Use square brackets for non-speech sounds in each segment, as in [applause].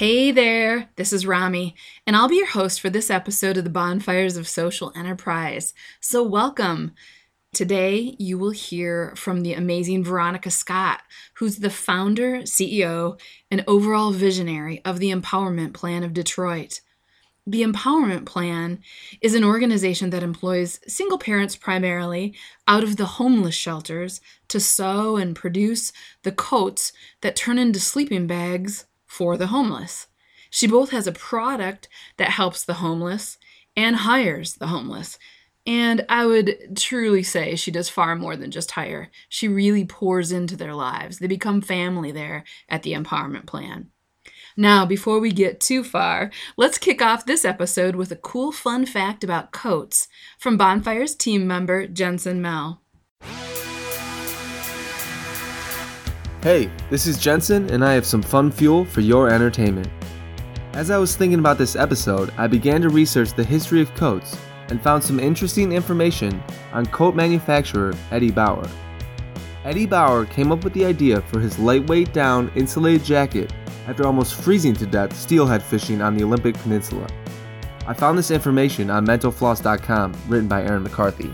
Hey there, this is Romy, and I'll be your host for this episode of the Bonfires of Social Enterprise. So, welcome. Today, you will hear from the amazing Veronika Scott, who's the founder, CEO, and overall visionary of the Empowerment Plan of Detroit. The Empowerment Plan is an organization that employs single parents primarily out of the homeless shelters to sew and produce the coats that turn into sleeping bags for the homeless. She both has a product that helps the homeless and hires the homeless. And I would truly say she does far more than just hire. She really pours into their lives. They become family there at the Empowerment Plan. Now, before we get too far, let's kick off this episode with a cool fun fact about coats from Bonfire's team member Jentzen Mel. Hey, this is Jentzen, and I have some fun fuel for your entertainment. As I was thinking about this episode, I began to research the history of coats and found some interesting information on coat manufacturer Eddie Bauer. Eddie Bauer came up with the idea for his lightweight down insulated jacket after almost freezing to death steelhead fishing on the Olympic Peninsula. I found this information on mentalfloss.com written by Erin McCarthy.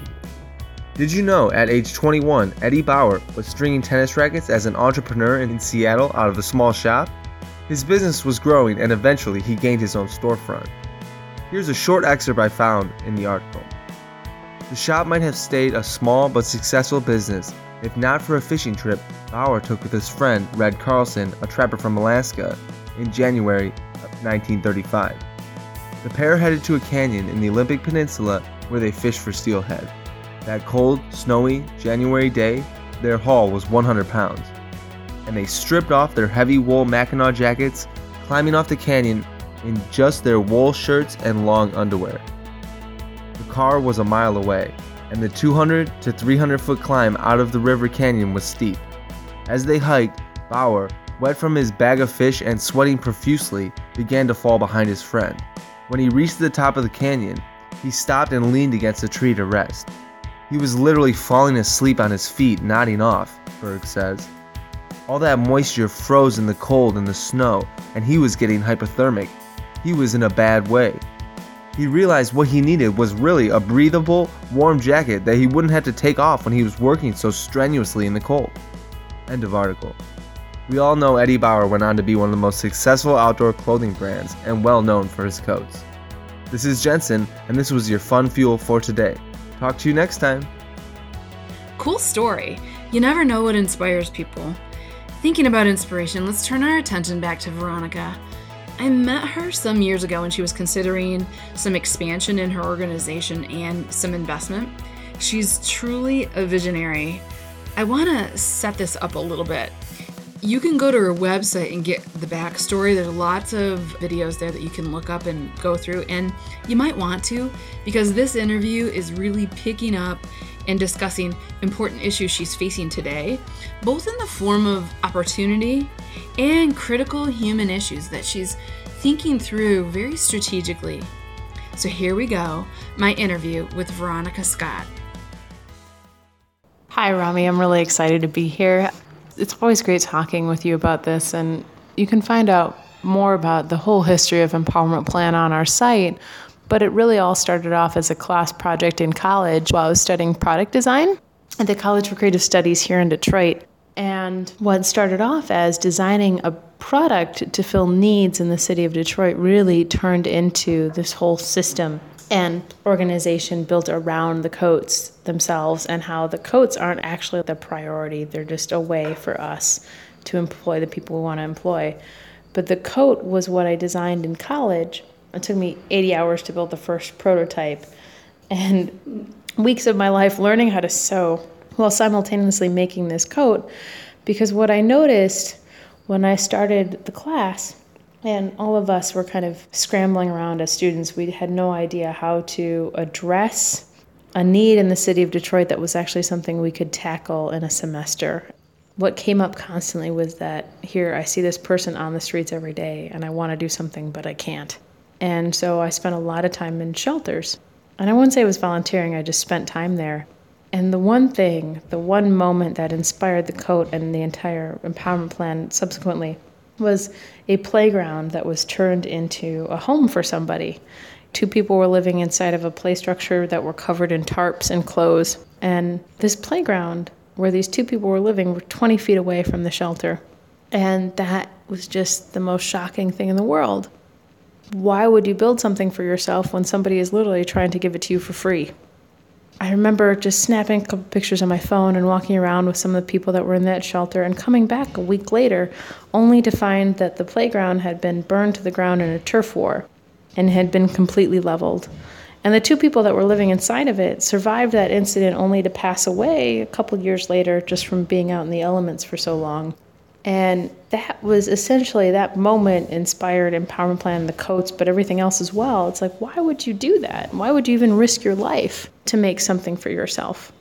Did you know at age 21, Eddie Bauer was stringing tennis rackets as an entrepreneur in Seattle out of a small shop? His business was growing and eventually he gained his own storefront. Here's a short excerpt I found in the article. The shop might have stayed a small but successful business if not for a fishing trip Bauer took with his friend Red Carlson, a trapper from Alaska, in January of 1935. The pair headed to a canyon in the Olympic Peninsula where they fished for steelhead. That cold, snowy January day, their haul was 100 pounds, and they stripped off their heavy wool Mackinaw jackets, climbing off the canyon in just their wool shirts and long underwear. The car was a mile away, and the 200 to 300 foot climb out of the river canyon was steep. As they hiked, Bauer, wet from his bag of fish and sweating profusely, began to fall behind his friend. When he reached the top of the canyon, he stopped and leaned against a tree to rest. He was literally falling asleep on his feet, nodding off, Berg says. All that moisture froze in the cold and the snow, and he was getting hypothermic. He was in a bad way. He realized what he needed was really a breathable, warm jacket that he wouldn't have to take off when he was working so strenuously in the cold. End of article. We all know Eddie Bauer went on to be one of the most successful outdoor clothing brands and well known for his coats. This is Jentzen, and this was your fun fuel for today. Talk to you next time. Cool story. You never know what inspires people. Thinking about inspiration, let's turn our attention back to Veronika. I met her some years ago when she was considering some expansion in her organization and some investment. She's truly a visionary. I want to set this up a little bit. You can go to her website and get the backstory. There's lots of videos there that you can look up and go through, and you might want to because this interview is really picking up and discussing important issues she's facing today, both in the form of opportunity and critical human issues that she's thinking through very strategically. So here we go my interview with Veronika Scott. Hi, Romy. I'm really excited to be here it's always great talking with you about this, and you can find out more about the whole history of Empowerment Plan on our site. But it really all started off as a class project in college while I was studying product design at the College for Creative Studies here in Detroit. And what started off as designing a product to fill needs in the city of Detroit really turned into this whole system and organization built around the coats themselves and how the coats aren't actually the priority. They're just a way for us to employ the people we want to employ. But the coat was what I designed in college. It took me 80 hours to build the first prototype and weeks of my life learning how to sew while simultaneously making this coat because what I noticed when I started the class and all of us were kind of scrambling around as students. We had no idea how to address a need in the city of Detroit that was actually something we could tackle in a semester. What came up constantly was that here I see this person on the streets every day and I want to do something, but I can't. And so I spent a lot of time in shelters. And I wouldn't say it was volunteering, I just spent time there. And the one thing, the one moment that inspired the coat and the entire empowerment plan subsequently was a playground that was turned into a home for somebody. Two people were living inside of a play structure that were covered in tarps and clothes. And this playground where these two people were living were 20 feet away from the shelter. And that was just the most shocking thing in the world. Why would you build something for yourself when somebody is literally trying to give it to you for free? I remember just snapping a couple pictures on my phone and walking around with some of the people that were in that shelter and coming back a week later only to find that the playground had been burned to the ground in a turf war and had been completely leveled. And the two people that were living inside of it survived that incident only to pass away a couple years later just from being out in the elements for so long. And that was essentially that moment inspired Empowerment Plan, the coats, but everything else as well. It's like, why would you do that? Why would you even risk your life to make something for yourself?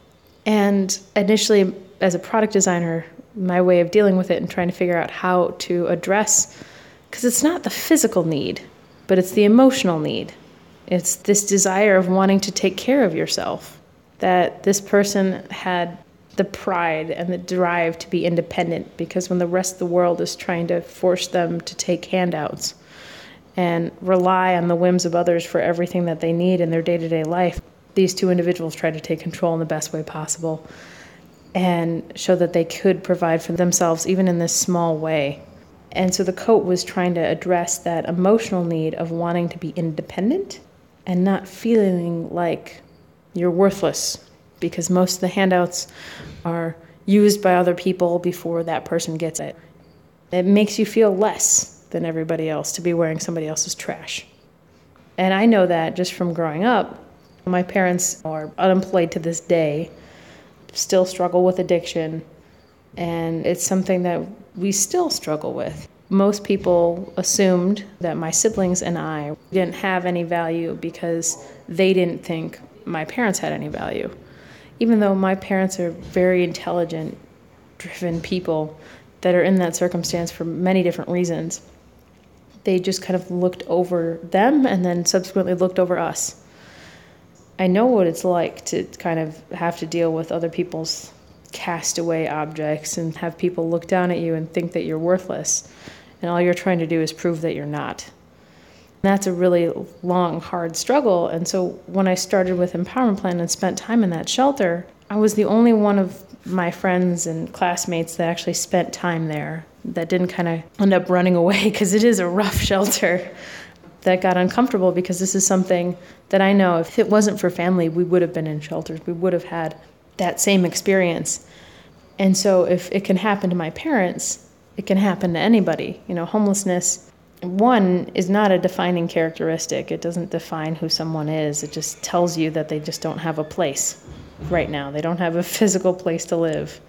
And initially, as a product designer, my way of dealing with it and trying to figure out how to address, because it's not the physical need, but it's the emotional need. It's this desire of wanting to take care of yourself that this person had the pride and the drive to be independent because when the rest of the world is trying to force them to take handouts and rely on the whims of others for everything that they need in their day to day life, these two individuals tried to take control in the best way possible and show that they could provide for themselves even in this small way. And so the coat was trying to address that emotional need of wanting to be independent and not feeling like you're worthless because most of the handouts are used by other people before that person gets it. It makes you feel less than everybody else to be wearing somebody else's trash. And I know that just from growing up. My parents are unemployed to this day, still struggle with addiction, and it's something that we still struggle with. Most people assumed that my siblings and I didn't have any value because they didn't think my parents had any value even though my parents are very intelligent, driven people that are in that circumstance for many different reasons, they just kind of looked over them and then subsequently looked over us. I know what it's like to kind of have to deal with other people's castaway objects and have people look down at you and think that you're worthless. And all you're trying to do is prove that you're not. That's a really long, hard struggle. And so when I started with Empowerment Plan and spent time in that shelter, I was the only one of my friends and classmates that actually spent time there that didn't kind of end up running away [laughs] because it is a rough shelter that got uncomfortable because this is something that I know if it wasn't for family, we would have been in shelters. We would have had that same experience. And so if it can happen to my parents, it can happen to anybody. You know, homelessness one is not a defining characteristic. It doesn't define who someone is. It just tells you that they just don't have a place right now. They don't have a [laughs] physical place to live.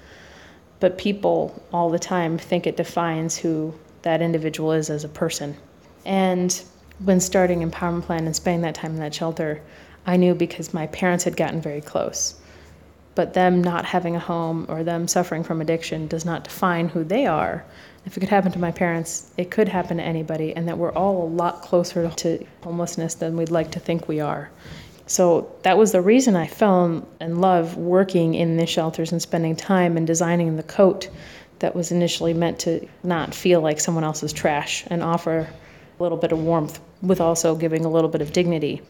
But people all the time think it defines who that individual is as a person. And when starting Empowerment Plan and spending that time in that shelter, I knew because my parents had gotten very close. But them not having a home or them suffering from addiction does not define who they are if it could happen to my parents, it could happen to anybody, and that we're all a lot closer to homelessness than we'd like to think we are. So that was the reason I fell in love working in the shelters and spending time and designing the coat that was initially meant to not feel like someone else's trash and offer a little bit of warmth with also giving a little bit of dignity.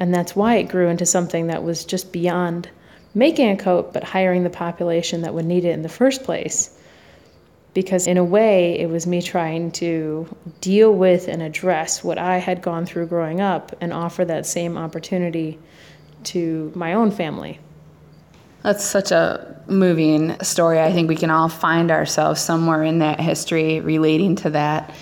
And that's why it grew into something that was just beyond making a coat, but hiring the population that would need it in the first place because in a way it was me trying to deal with and address what I had gone through growing up and offer that same opportunity to my own family. That's such a moving story. I think we can all find ourselves somewhere in that history relating to that.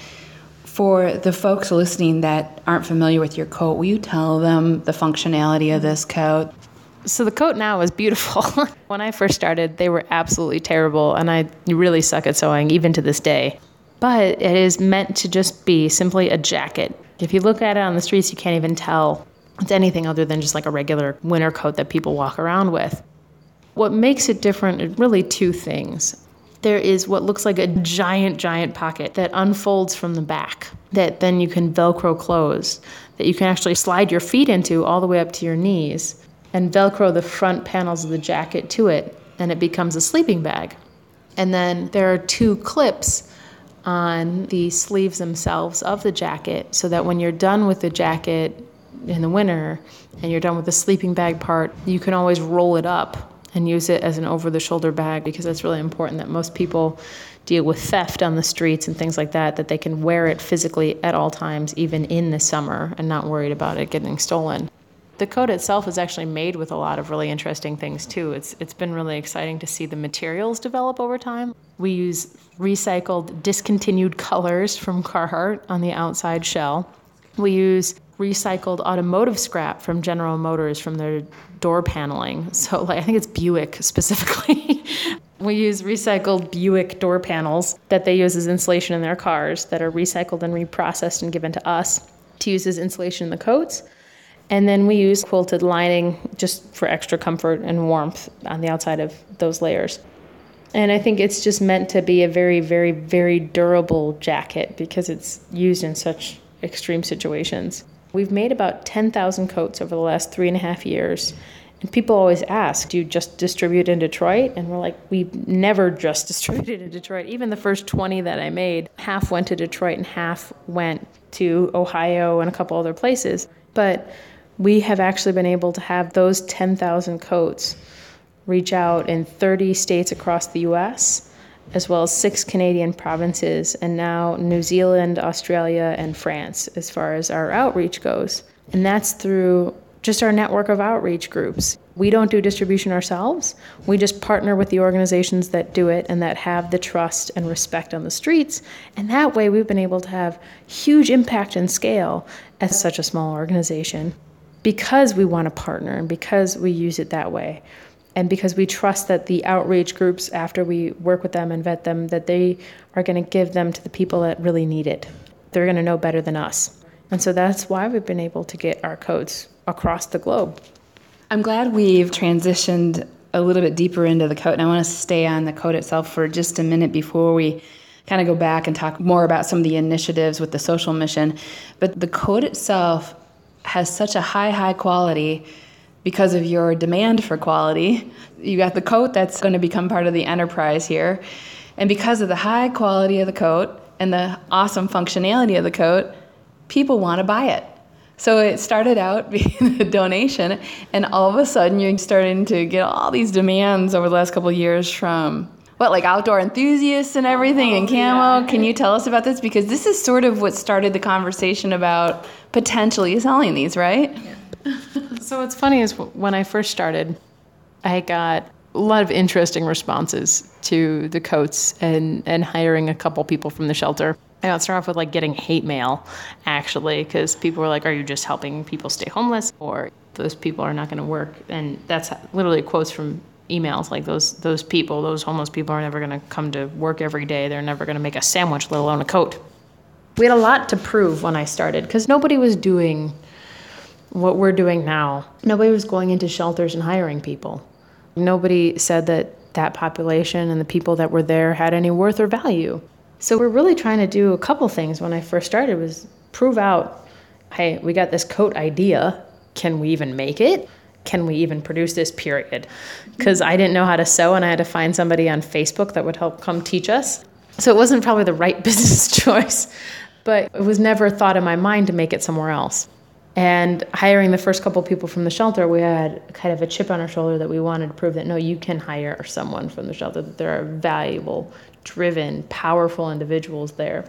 For the folks listening that aren't familiar with your coat, will you tell them the functionality of this coat? So the coat now is beautiful. [laughs] when I first started, they were absolutely terrible, and I really suck at sewing even to this day. But it is meant to just be simply a jacket. If you look at it on the streets, you can't even tell it's anything other than just like a regular winter coat that people walk around with. What makes it different is really two things. There is what looks like a giant, giant pocket that unfolds from the back that then you can Velcro close, that you can actually slide your feet into all the way up to your knees and Velcro the front panels of the jacket to it, and it becomes a sleeping bag. And then there are two clips on the sleeves themselves of the jacket so that when you're done with the jacket in the winter and you're done with the sleeping bag part, you can always roll it up and use it as an over the shoulder bag because that's really important that most people deal with theft on the streets and things like that that they can wear it physically at all times even in the summer and not worried about it getting stolen. The coat itself is actually made with a lot of really interesting things too. It's it's been really exciting to see the materials develop over time. We use recycled discontinued colors from Carhartt on the outside shell. We use recycled automotive scrap from General Motors from their door paneling. So, like, I think it's Buick specifically. [laughs] we use recycled Buick door panels that they use as insulation in their cars that are recycled and reprocessed and given to us to use as insulation in the coats. And then we use quilted lining just for extra comfort and warmth on the outside of those layers. And I think it's just meant to be a very, very, very durable jacket because it's used in such extreme situations. We've made about 10,000 coats over the last three and a half years. And people always ask, do you just distribute in Detroit? And we're like, we never just [laughs] distributed in Detroit. Even the first 20 that I made, half went to Detroit and half went to Ohio and a couple other places. But we have actually been able to have those 10,000 coats reach out in 30 states across the US as well as six Canadian provinces, and now New Zealand, Australia, and France as far as our outreach goes. And that's through just our network of outreach groups. We don't do distribution ourselves. We just partner with the organizations that do it and that have the trust and respect on the streets. And that way, we've been able to have huge impact and scale as such a small organization because we want to partner and because we use it that way and because we trust that the outreach groups after we work with them and vet them that they are going to give them to the people that really need it. They're going to know better than us. And so that's why we've been able to get our codes across the globe. I'm glad we've transitioned a little bit deeper into the code and i want to stay on the code itself for just a minute before we kind of go back and talk more about some of the initiatives with the social mission. But the code itself has such a high high quality because of your demand for quality. You got the coat that's going to become part of the enterprise here. And because of the high quality of the coat and the awesome functionality of the coat, people want to buy it. So it started out [laughs] being a donation, and all of a sudden you're starting to get all these demands over the last couple of years from what, like outdoor enthusiasts and everything oh, and camo. Can you tell us about this? Because this is sort of what started the conversation about potentially selling these, right? Yeah. [laughs] so what's funny is when I first started, I got a lot of interesting responses to the coats and, and hiring a couple people from the shelter. I got started off with like getting hate mail, actually, because people were like, "Are you just helping people stay homeless, or those people are not going to work?" And that's literally quotes from emails like those those people, those homeless people, are never going to come to work every day. They're never going to make a sandwich, let alone a coat. We had a lot to prove when I started because nobody was doing what we're doing now. Nobody was going into shelters and hiring people. Nobody said that that population and the people that were there had any worth or value. So we're really trying to do a couple things when I first started was prove out, hey, we got this coat idea. Can we even make it? Can we even produce this period? Because I didn't know how to sew and I had to find somebody on Facebook that would help come teach us. So it wasn't probably the right [laughs] business choice, but it was never thought in my mind to make it somewhere else. And hiring the first couple people from the shelter, we had kind of a chip on our shoulder that we wanted to prove that no, you can hire someone from the shelter, that there are valuable, driven, powerful individuals there.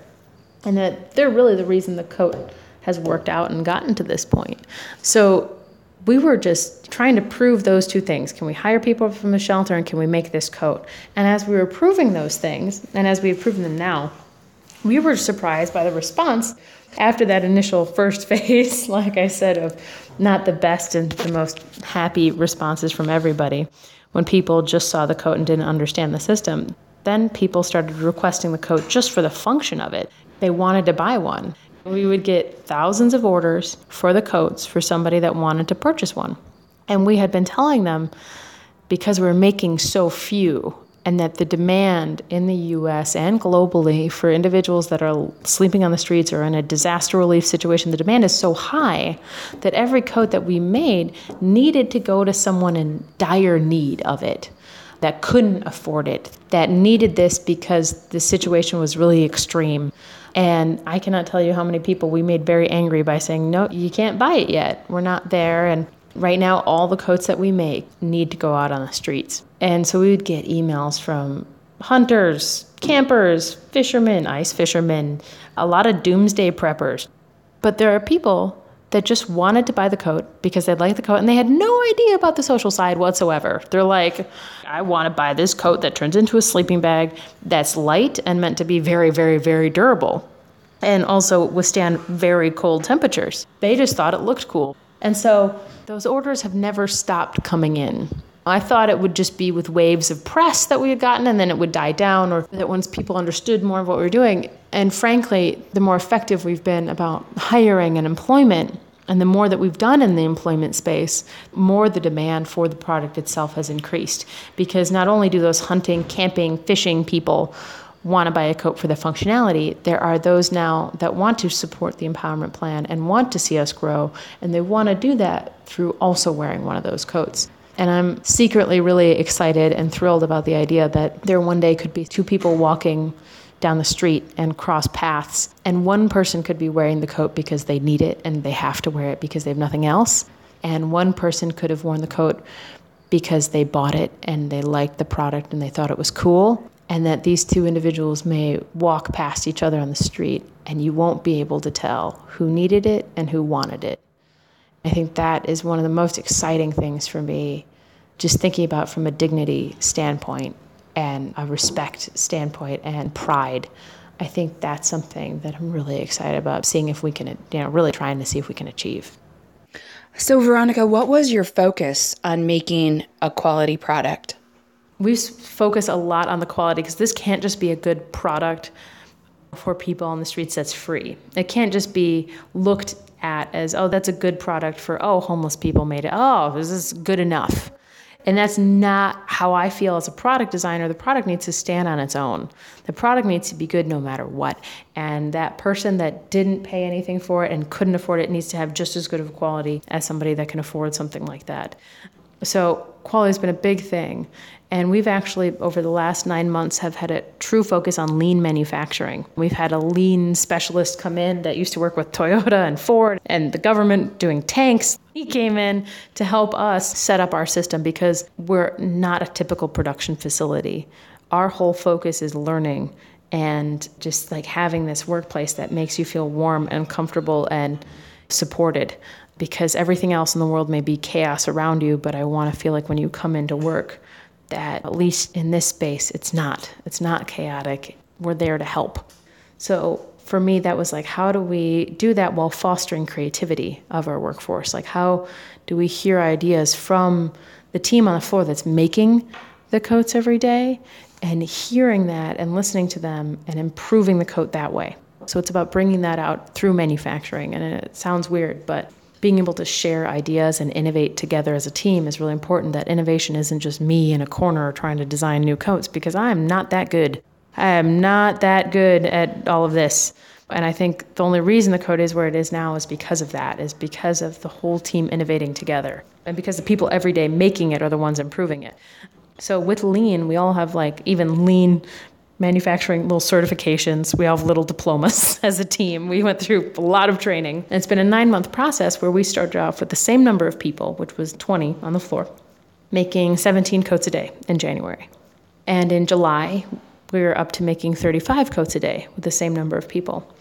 And that they're really the reason the coat has worked out and gotten to this point. So we were just trying to prove those two things. Can we hire people from the shelter and can we make this coat? And as we were proving those things, and as we've proven them now, we were surprised by the response after that initial first [laughs] phase, like I said, of not the best and the most happy responses from everybody, when people just saw the coat and didn't understand the system, then people started requesting the coat just for the function of it. They wanted to buy one. We would get thousands of orders for the coats for somebody that wanted to purchase one. And we had been telling them because we're making so few and that the demand in the US and globally for individuals that are sleeping on the streets or in a disaster relief situation, the demand is so high that every coat that we made needed to go to someone in dire need of it. that couldn't afford it, that needed this because the situation was really extreme. And I cannot tell you how many people we made very angry by saying, no, you can't buy it yet. We're not there. And right now, all the coats that we make need to go out on the streets. And so we would get emails from hunters, campers, fishermen, ice fishermen, a lot of doomsday preppers. But there are people that just wanted to buy the coat because they liked the coat and they had no idea about the social side whatsoever. They're like, I want to buy this coat that turns into a sleeping bag that's light and meant to be very, very, very durable and also withstand very cold temperatures. They just thought it looked cool. And so those orders have never stopped coming in. I thought it would just be with waves of press that we had gotten and then it would die down, or that once people understood more of what we were doing. And frankly, the more effective we've been about hiring and employment, and the more that we've done in the employment space, more the demand for the product itself has increased. Because not only do those hunting, camping, fishing people want to buy a coat for the functionality, there are those now that want to support the empowerment plan and want to see us grow, and they want to do that through also wearing one of those coats. And I'm secretly really excited and thrilled about the idea that there one day could be two people walking down the street and cross paths, and one person could be wearing the coat because they need it and they have to wear it because they have nothing else. And one person could have worn the coat because they bought it and they liked the product and they thought it was cool. And that these two individuals may walk past each other on the street and you won't be able to tell who needed it and who wanted it. I think that is one of the most exciting things for me, just thinking about from a dignity standpoint and a respect standpoint and pride. I think that's something that I'm really excited about seeing if we can, you know, really trying to see if we can achieve. So, Veronika, what was your focus on making a quality product? We focus a lot on the quality because this can't just be a good product for people on the streets that's free. It can't just be looked at as, oh, that's a good product for, oh, homeless people made it. Oh, this is good enough. And that's not how I feel as a product designer. The product needs to stand on its own. The product needs to be good no matter what. And that person that didn't pay anything for it and couldn't afford it needs to have just as good of a quality as somebody that can afford something like that. So quality has been a big thing. And we've actually, over the last nine months, have had a true focus on lean manufacturing. We've had a lean specialist come in that used to work with Toyota and Ford and the government doing tanks. He came in to help us set up our system because we're not a typical production facility. Our whole focus is learning and just like having this workplace that makes you feel warm and comfortable and supported because everything else in the world may be chaos around you, but I want to feel like when you come into work, that at least in this space it's not it's not chaotic we're there to help so for me that was like how do we do that while fostering creativity of our workforce like how do we hear ideas from the team on the floor that's making the coats every day and hearing that and listening to them and improving the coat that way so it's about bringing that out through manufacturing and it sounds weird but being able to share ideas and innovate together as a team is really important. That innovation isn't just me in a corner trying to design new coats because I'm not that good. I am not that good at all of this. And I think the only reason the coat is where it is now is because of that, is because of the whole team innovating together. And because the people every day making it are the ones improving it. So with lean, we all have like even lean manufacturing little certifications. We all have little diplomas [laughs] as a team. We went through a lot of training. And it's been a nine month process where we started off with the same number of people, which was 20 on the floor, making 17 coats a day in January. And in July, we were up to making 35 coats a day with the same number of people.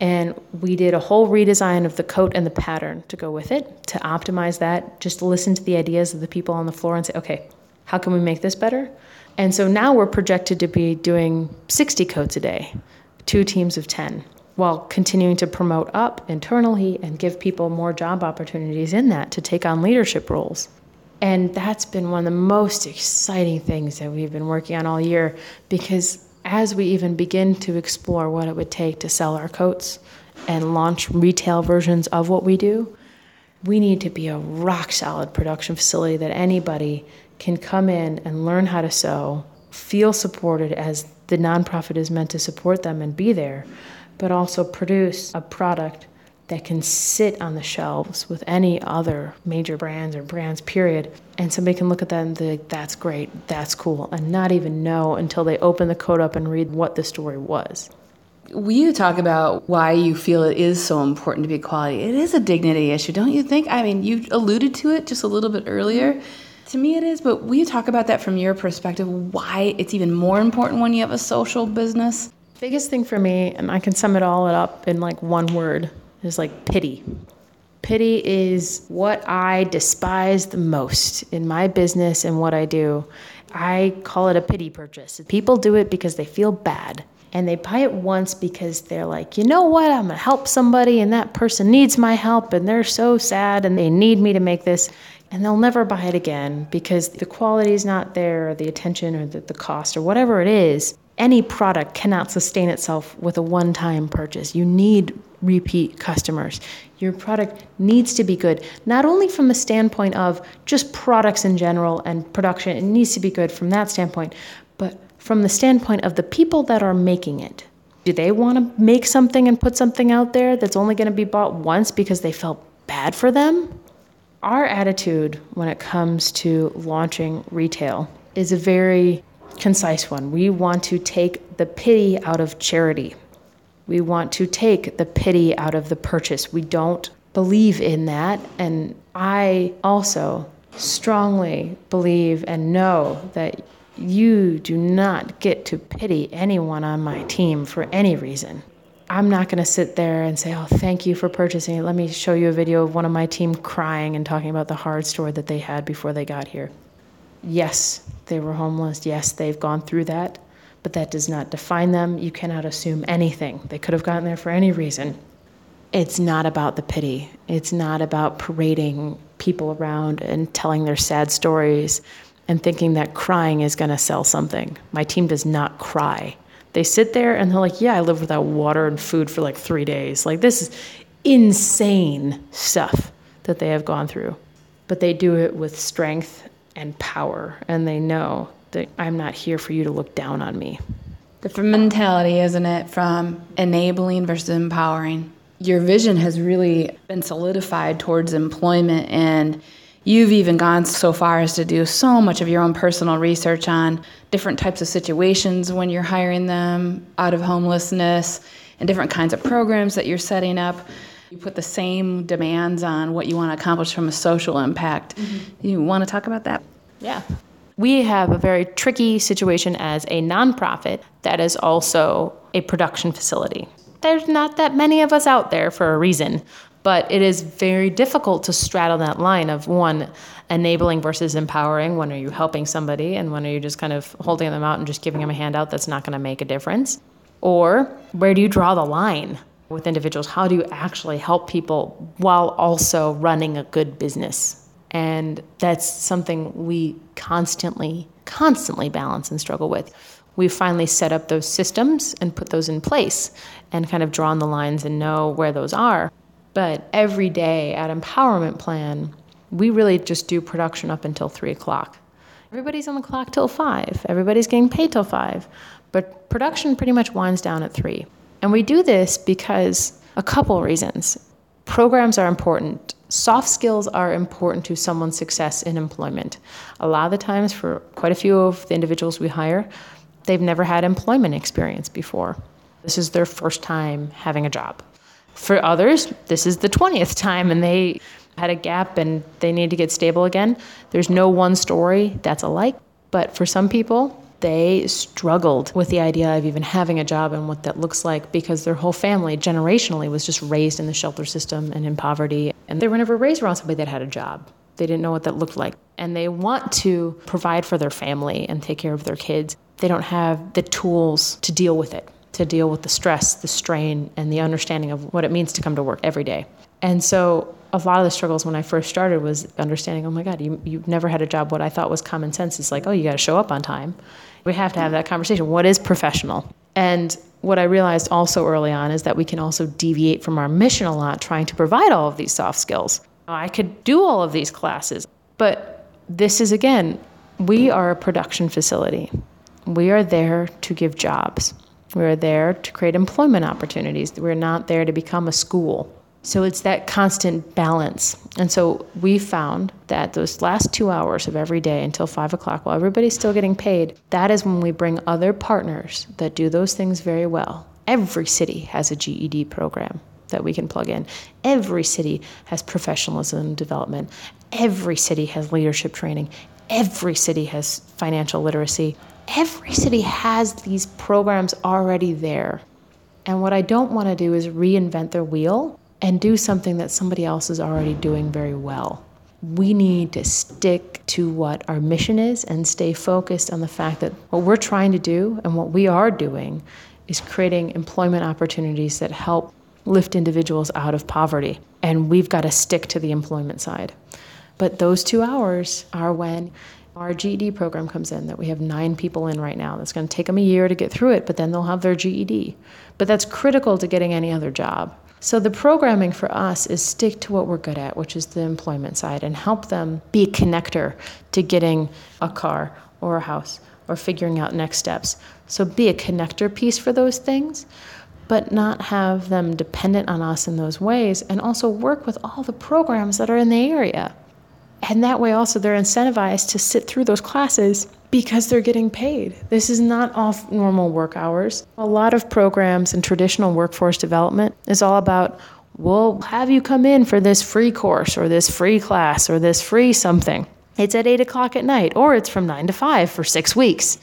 And we did a whole redesign of the coat and the pattern to go with it, to optimize that, just listen to the ideas of the people on the floor and say, okay, how can we make this better? And so now we're projected to be doing 60 coats a day, two teams of 10, while continuing to promote up internally and give people more job opportunities in that to take on leadership roles. And that's been one of the most exciting things that we've been working on all year because as we even begin to explore what it would take to sell our coats and launch retail versions of what we do, we need to be a rock solid production facility that anybody can come in and learn how to sew, feel supported as the nonprofit is meant to support them and be there, but also produce a product that can sit on the shelves with any other major brands or brands, period. And somebody can look at that and be like, that's great, that's cool, and not even know until they open the code up and read what the story was. Will you talk about why you feel it is so important to be quality? It is a dignity issue, don't you think? I mean, you alluded to it just a little bit earlier. To me, it is, but will you talk about that from your perspective? Why it's even more important when you have a social business? Biggest thing for me, and I can sum it all up in like one word, is like pity. Pity is what I despise the most in my business and what I do. I call it a pity purchase. People do it because they feel bad and they buy it once because they're like, you know what, I'm gonna help somebody and that person needs my help and they're so sad and they need me to make this. And they'll never buy it again because the quality is not there, or the attention, or the, the cost, or whatever it is. Any product cannot sustain itself with a one time purchase. You need repeat customers. Your product needs to be good, not only from the standpoint of just products in general and production, it needs to be good from that standpoint, but from the standpoint of the people that are making it. Do they want to make something and put something out there that's only going to be bought once because they felt bad for them? Our attitude when it comes to launching retail is a very concise one. We want to take the pity out of charity. We want to take the pity out of the purchase. We don't believe in that. And I also strongly believe and know that you do not get to pity anyone on my team for any reason. I'm not going to sit there and say, Oh, thank you for purchasing it. Let me show you a video of one of my team crying and talking about the hard story that they had before they got here. Yes, they were homeless. Yes, they've gone through that, but that does not define them. You cannot assume anything. They could have gotten there for any reason. It's not about the pity, it's not about parading people around and telling their sad stories and thinking that crying is going to sell something. My team does not cry. They sit there and they're like, Yeah, I live without water and food for like three days. Like, this is insane stuff that they have gone through. But they do it with strength and power, and they know that I'm not here for you to look down on me. Different mentality, isn't it, from enabling versus empowering? Your vision has really been solidified towards employment and You've even gone so far as to do so much of your own personal research on different types of situations when you're hiring them out of homelessness and different kinds of programs that you're setting up. You put the same demands on what you want to accomplish from a social impact. Mm-hmm. You want to talk about that? Yeah. We have a very tricky situation as a nonprofit that is also a production facility. There's not that many of us out there for a reason. But it is very difficult to straddle that line of one, enabling versus empowering. When are you helping somebody, and when are you just kind of holding them out and just giving them a handout that's not going to make a difference? Or where do you draw the line with individuals? How do you actually help people while also running a good business? And that's something we constantly, constantly balance and struggle with. We've finally set up those systems and put those in place and kind of drawn the lines and know where those are. But every day at Empowerment Plan, we really just do production up until three o'clock. Everybody's on the clock till five. Everybody's getting paid till five. But production pretty much winds down at three. And we do this because a couple reasons. Programs are important. Soft skills are important to someone's success in employment. A lot of the times, for quite a few of the individuals we hire, they've never had employment experience before. This is their first time having a job. For others, this is the 20th time and they had a gap and they need to get stable again. There's no one story that's alike, but for some people, they struggled with the idea of even having a job and what that looks like because their whole family generationally was just raised in the shelter system and in poverty and they were never raised around somebody that had a job. They didn't know what that looked like. And they want to provide for their family and take care of their kids. They don't have the tools to deal with it to deal with the stress, the strain, and the understanding of what it means to come to work every day. And so a lot of the struggles when I first started was understanding, oh my God, you, you've never had a job. What I thought was common sense is like, oh, you got to show up on time. We have to have that conversation. What is professional? And what I realized also early on is that we can also deviate from our mission a lot trying to provide all of these soft skills. I could do all of these classes, but this is again, we are a production facility. We are there to give jobs. We're there to create employment opportunities. We're not there to become a school. So it's that constant balance. And so we found that those last two hours of every day until five o'clock, while everybody's still getting paid, that is when we bring other partners that do those things very well. Every city has a GED program that we can plug in. Every city has professionalism development. Every city has leadership training. Every city has financial literacy. Every city has these programs already there. And what I don't want to do is reinvent the wheel and do something that somebody else is already doing very well. We need to stick to what our mission is and stay focused on the fact that what we're trying to do and what we are doing is creating employment opportunities that help lift individuals out of poverty. And we've got to stick to the employment side. But those two hours are when our GED program comes in that we have nine people in right now. That's going to take them a year to get through it, but then they'll have their GED. But that's critical to getting any other job. So the programming for us is stick to what we're good at, which is the employment side, and help them be a connector to getting a car or a house or figuring out next steps. So be a connector piece for those things, but not have them dependent on us in those ways, and also work with all the programs that are in the area. And that way, also, they're incentivized to sit through those classes because they're getting paid. This is not off normal work hours. A lot of programs in traditional workforce development is all about we'll have you come in for this free course or this free class or this free something. It's at eight o'clock at night or it's from nine to five for six weeks.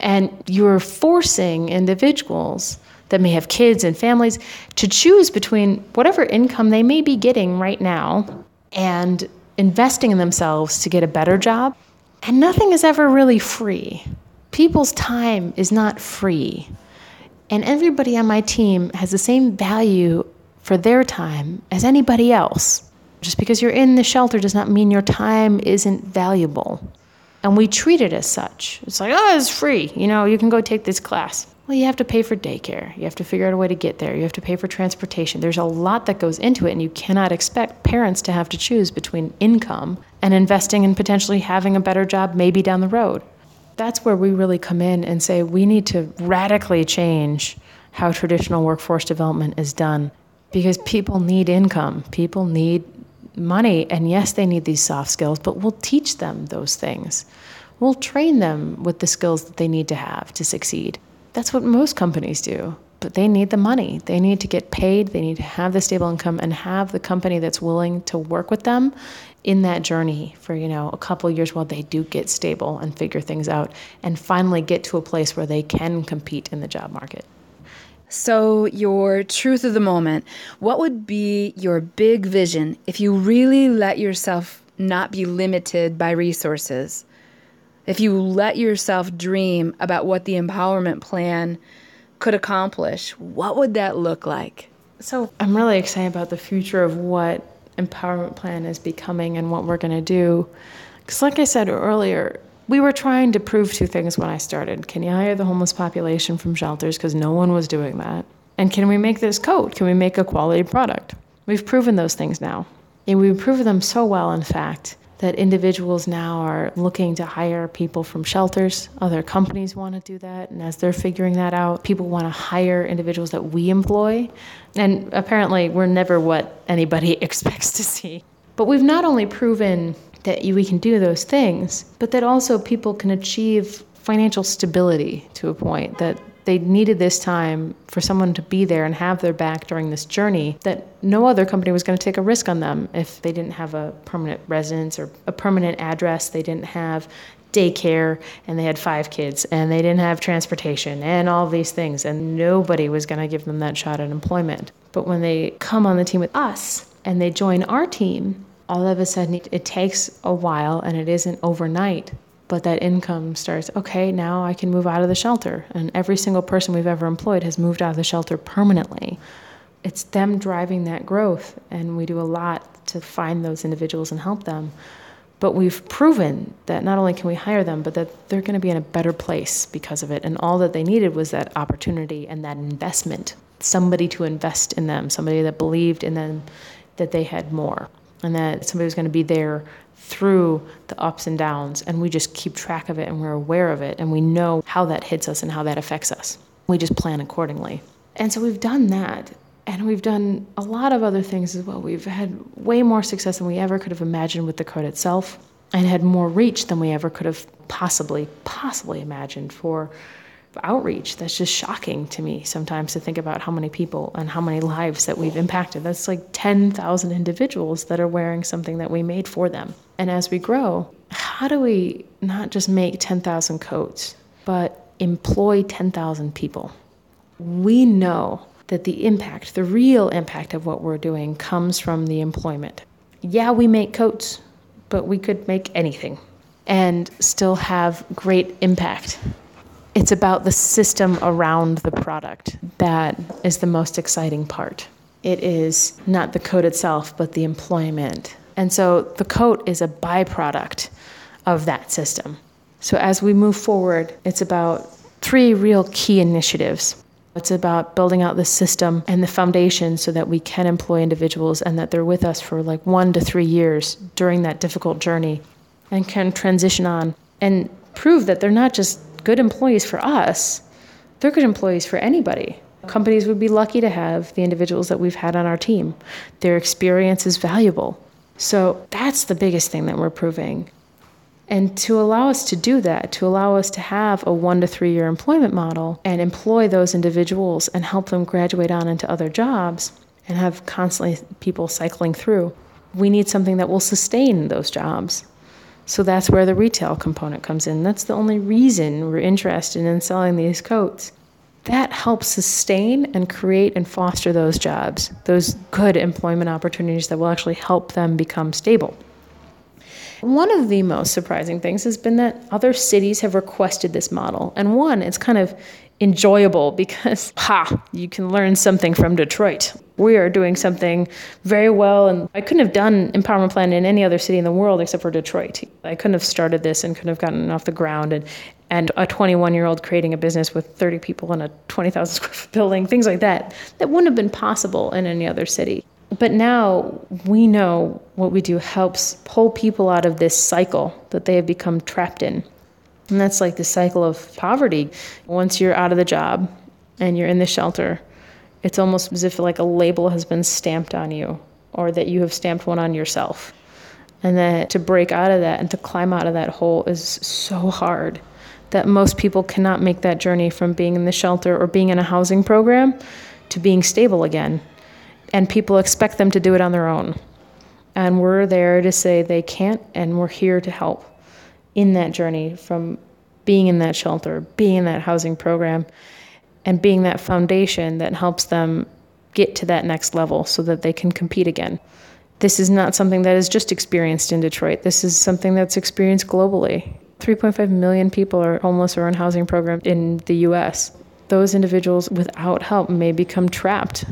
And you're forcing individuals that may have kids and families to choose between whatever income they may be getting right now and investing in themselves to get a better job and nothing is ever really free. People's time is not free. And everybody on my team has the same value for their time as anybody else. Just because you're in the shelter does not mean your time isn't valuable. And we treat it as such. It's like, oh, it's free. You know, you can go take this class. Well, you have to pay for daycare. You have to figure out a way to get there. You have to pay for transportation. There's a lot that goes into it, and you cannot expect parents to have to choose between income and investing in potentially having a better job maybe down the road. That's where we really come in and say we need to radically change how traditional workforce development is done because people need income, people need money, and yes, they need these soft skills, but we'll teach them those things. We'll train them with the skills that they need to have to succeed. That's what most companies do. But they need the money. They need to get paid. They need to have the stable income and have the company that's willing to work with them in that journey for, you know, a couple years while they do get stable and figure things out and finally get to a place where they can compete in the job market. So, your truth of the moment, what would be your big vision if you really let yourself not be limited by resources? if you let yourself dream about what the empowerment plan could accomplish, what would that look like? So, I'm really excited about the future of what empowerment plan is becoming and what we're going to do. Because, like I said earlier, we were trying to prove two things when I started. Can you hire the homeless population from shelters? Because no one was doing that. And can we make this coat? Can we make a quality product? We've proven those things now. And we've proven them so well, in fact, that individuals now are looking to hire people from shelters. Other companies want to do that. And as they're figuring that out, people want to hire individuals that we employ. And apparently, we're never what anybody [laughs] expects to see. But we've not only proven that we can do those things, but that also people can achieve financial stability to a point that they needed this time for someone to be there and have their back during this journey that no other company was going to take a risk on them if they didn't have a permanent residence or a permanent address. They didn't have daycare and they had five kids and they didn't have transportation and all these things and nobody was going to give them that shot at employment. But when they come on the team with us and they join our team all of a sudden it takes a while and it isn't overnight but that income starts okay now i can move out of the shelter. And every single person we've ever employed has moved out of the shelter permanently. It's them driving that growth and we do a lot to find those individuals and help them. But we've proven that not only can we hire them but that they're going to be in a better place because of it. And all that they needed was that opportunity and that investment somebody to invest in them somebody that believed in them that they had more and that somebody was going to be there through the ups and downs, and we just keep track of it and we're aware of it, and we know how that hits us and how that affects us. We just plan accordingly. And so we've done that. And we've done a lot of other things as well. We've had way more success than we ever could have imagined with the code itself and had more reach than we ever could have possibly, possibly imagined for outreach. That's just shocking to me sometimes to think about how many people and how many lives that we've impacted. That's like 10,000 individuals that are wearing something that we made for them. And as we grow, how do we not just make 10,000 coats, but employ 10,000 people? We know that the impact, the real impact of what we're doing, comes from the employment. Yeah, we make coats, but we could make anything and still have great impact. It's about the system around the product that is the most exciting part. It is not the coat itself, but the employment. And so the coat is a byproduct of that system. So as we move forward, it's about three real key initiatives. It's about building out the system and the foundation so that we can employ individuals and that they're with us for like one to three years during that difficult journey and can transition on and prove that they're not just good employees for us, they're good employees for anybody. Companies would be lucky to have the individuals that we've had on our team. Their experience is valuable. So that's the biggest thing that we're proving. And to allow us to do that, to allow us to have a one to three year employment model and employ those individuals and help them graduate on into other jobs and have constantly people cycling through, we need something that will sustain those jobs. So that's where the retail component comes in. That's the only reason we're interested in selling these coats. That helps sustain and create and foster those jobs, those good employment opportunities that will actually help them become stable. One of the most surprising things has been that other cities have requested this model. And one, it's kind of enjoyable [laughs] because, ha, you can learn something from Detroit. We are doing something very well, and I couldn't have done Empowerment Plan in any other city in the world except for Detroit. I couldn't have started this and couldn't have gotten off the ground. And, and a 21 year old creating a business with 30 people in a 20,000 [laughs] square foot building, things like that, that wouldn't have been possible in any other city. But now we know what we do helps pull people out of this cycle that they have become trapped in. And that's like the cycle of poverty. Once you're out of the job and you're in the shelter, it's almost as if like a label has been stamped on you or that you have stamped one on yourself. And that to break out of that and to climb out of that hole is so hard that most people cannot make that journey from being in the shelter or being in a housing program to being stable again. And people expect them to do it on their own. And we're there to say they can't, and we're here to help in that journey from being in that shelter, being in that housing program, and being that foundation that helps them get to that next level so that they can compete again. This is not something that is just experienced in Detroit. This is something that's experienced globally. 3.5 million people are homeless or in housing programs in the US. Those individuals without help may become trapped.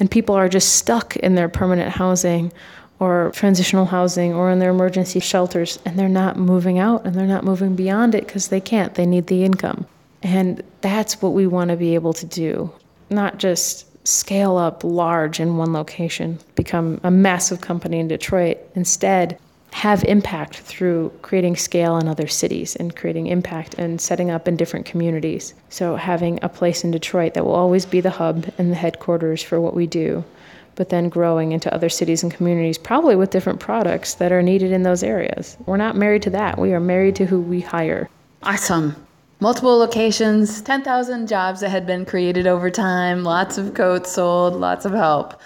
And people are just stuck in their permanent housing or transitional housing or in their emergency shelters and they're not moving out and they're not moving beyond it because they can't. They need the income. And that's what we want to be able to do, not just scale up large in one location, become a massive company in Detroit. Instead, have impact through creating scale in other cities and creating impact and setting up in different communities. So, having a place in Detroit that will always be the hub and the headquarters for what we do, but then growing into other cities and communities, probably with different products that are needed in those areas. We're not married to that. We are married to who we hire. Awesome. Multiple locations, 10,000 jobs that had been created over time, lots of coats sold, lots of help.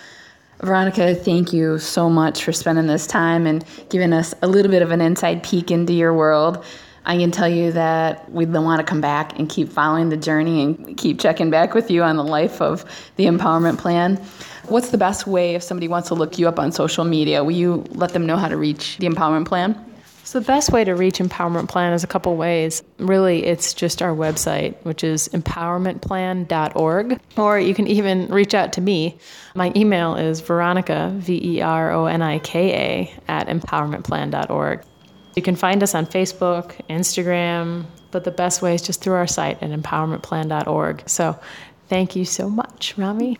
Veronika, thank you so much for spending this time and giving us a little bit of an inside peek into your world. I can tell you that we'd want to come back and keep following the journey and keep checking back with you on the life of the empowerment plan. What's the best way if somebody wants to look you up on social media? Will you let them know how to reach the empowerment plan? So the best way to reach Empowerment Plan is a couple ways. Really, it's just our website, which is empowermentplan.org. Or you can even reach out to me. My email is Veronika, V E R O N I K A, at empowermentplan.org. You can find us on Facebook, Instagram, but the best way is just through our site at empowermentplan.org. So thank you so much, Romy.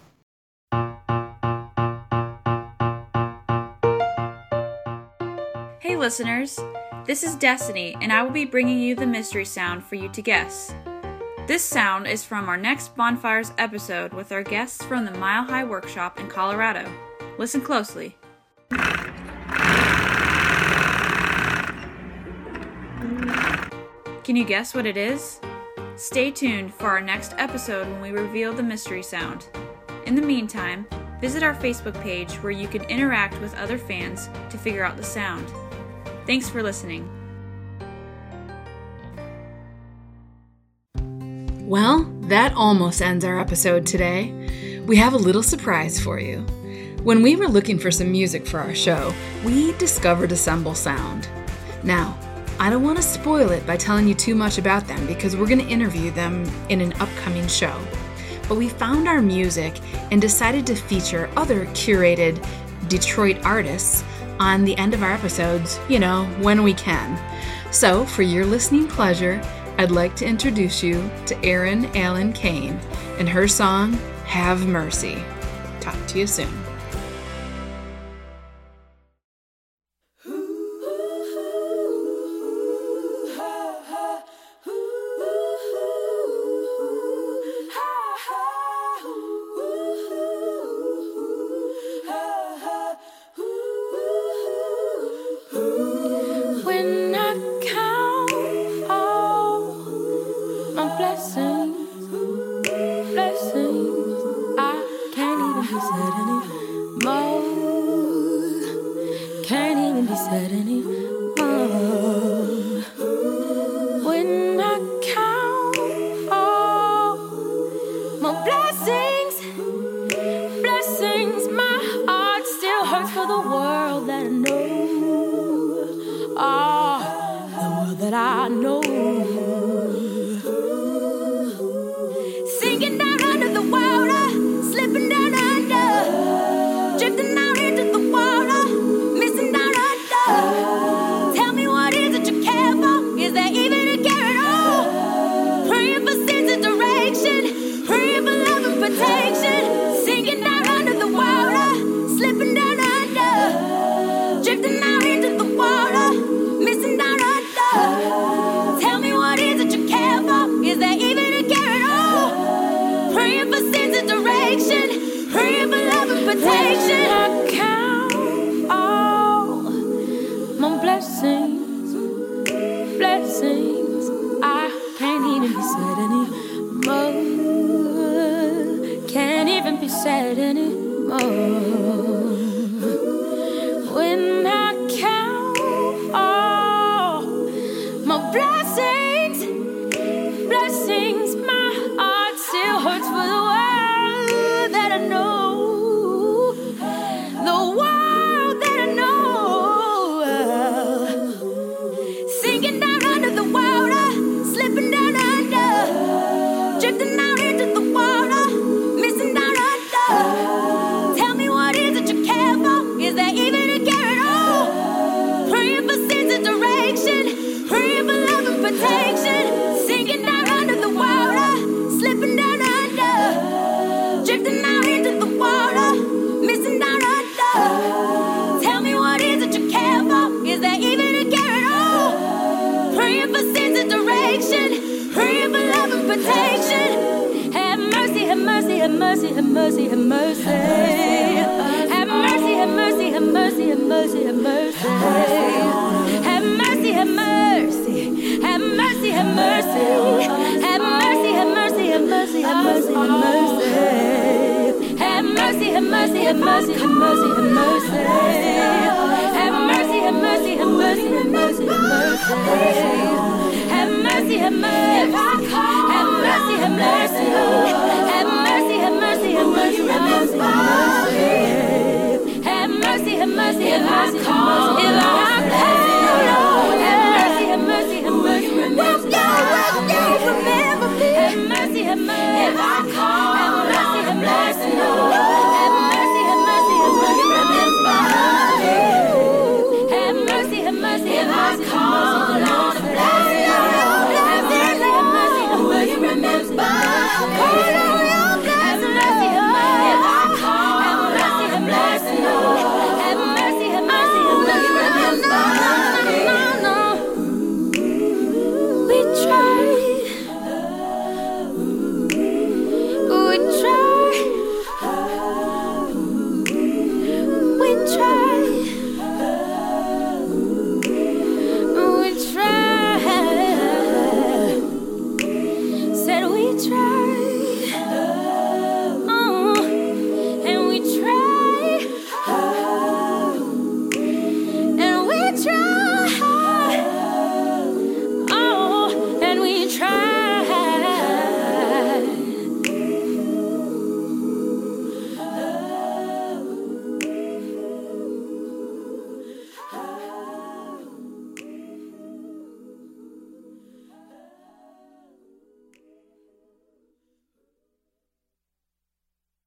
Hey, listeners. This is Destiny, and I will be bringing you the mystery sound for you to guess. This sound is from our next Bonfires episode with our guests from the Mile High Workshop in Colorado. Listen closely. Can you guess what it is? Stay tuned for our next episode when we reveal the mystery sound. In the meantime, visit our Facebook page where you can interact with other fans to figure out the sound. Thanks for listening. Well, that almost ends our episode today. We have a little surprise for you. When we were looking for some music for our show, we discovered Assemble Sound. Now, I don't want to spoil it by telling you too much about them because we're going to interview them in an upcoming show. But we found our music and decided to feature other curated Detroit artists on the end of our episodes, you know, when we can. So, for your listening pleasure, I'd like to introduce you to Erin Allen Kane and her song, Have Mercy. Talk to you soon.